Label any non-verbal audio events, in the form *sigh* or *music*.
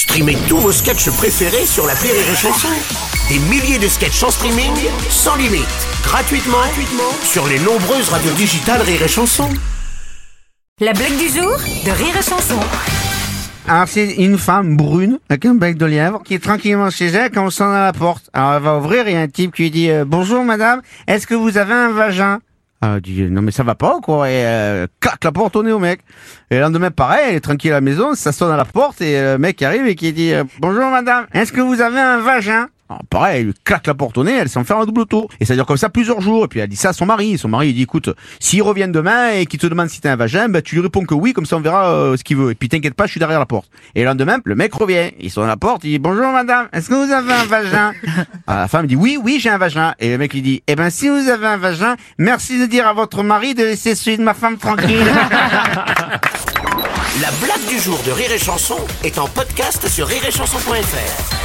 Streamez tous vos sketchs préférés sur la Rire et Chanson. Des milliers de sketchs en streaming, sans limite, gratuitement, gratuitement sur les nombreuses radios digitales Rire et Chanson. La blague du jour de Rire et Chanson. Alors c'est une femme brune avec un bec de lièvre qui est tranquillement chez elle quand on sonne à la porte. Alors elle va ouvrir et il y a un type qui lui dit euh, bonjour madame, est-ce que vous avez un vagin? Ah, non mais ça va pas quoi et euh, la porte au nez au mec. Et le lendemain pareil, elle est tranquille à la maison, ça sonne à la porte et le mec arrive et qui dit euh, bonjour madame, est-ce que vous avez un vagin? Alors, pareil, elle lui claque la porte au nez, elle s'enferme un double tour. Et ça dure comme ça plusieurs jours. Et puis elle dit ça à son mari. son mari, il dit, écoute, s'il revient demain et qu'il te demande si t'as un vagin, bah, tu lui réponds que oui, comme ça on verra euh, ce qu'il veut. Et puis t'inquiète pas, je suis derrière la porte. Et le lendemain, le mec revient. Il sonne à la porte, il dit, bonjour madame, est-ce que vous avez un vagin *laughs* ah, La femme dit, oui, oui, j'ai un vagin. Et le mec lui dit, eh ben si vous avez un vagin, merci de dire à votre mari de laisser celui de ma femme tranquille. *laughs* La blague du jour de Rire et Chanson est en podcast sur rireetchanson.fr.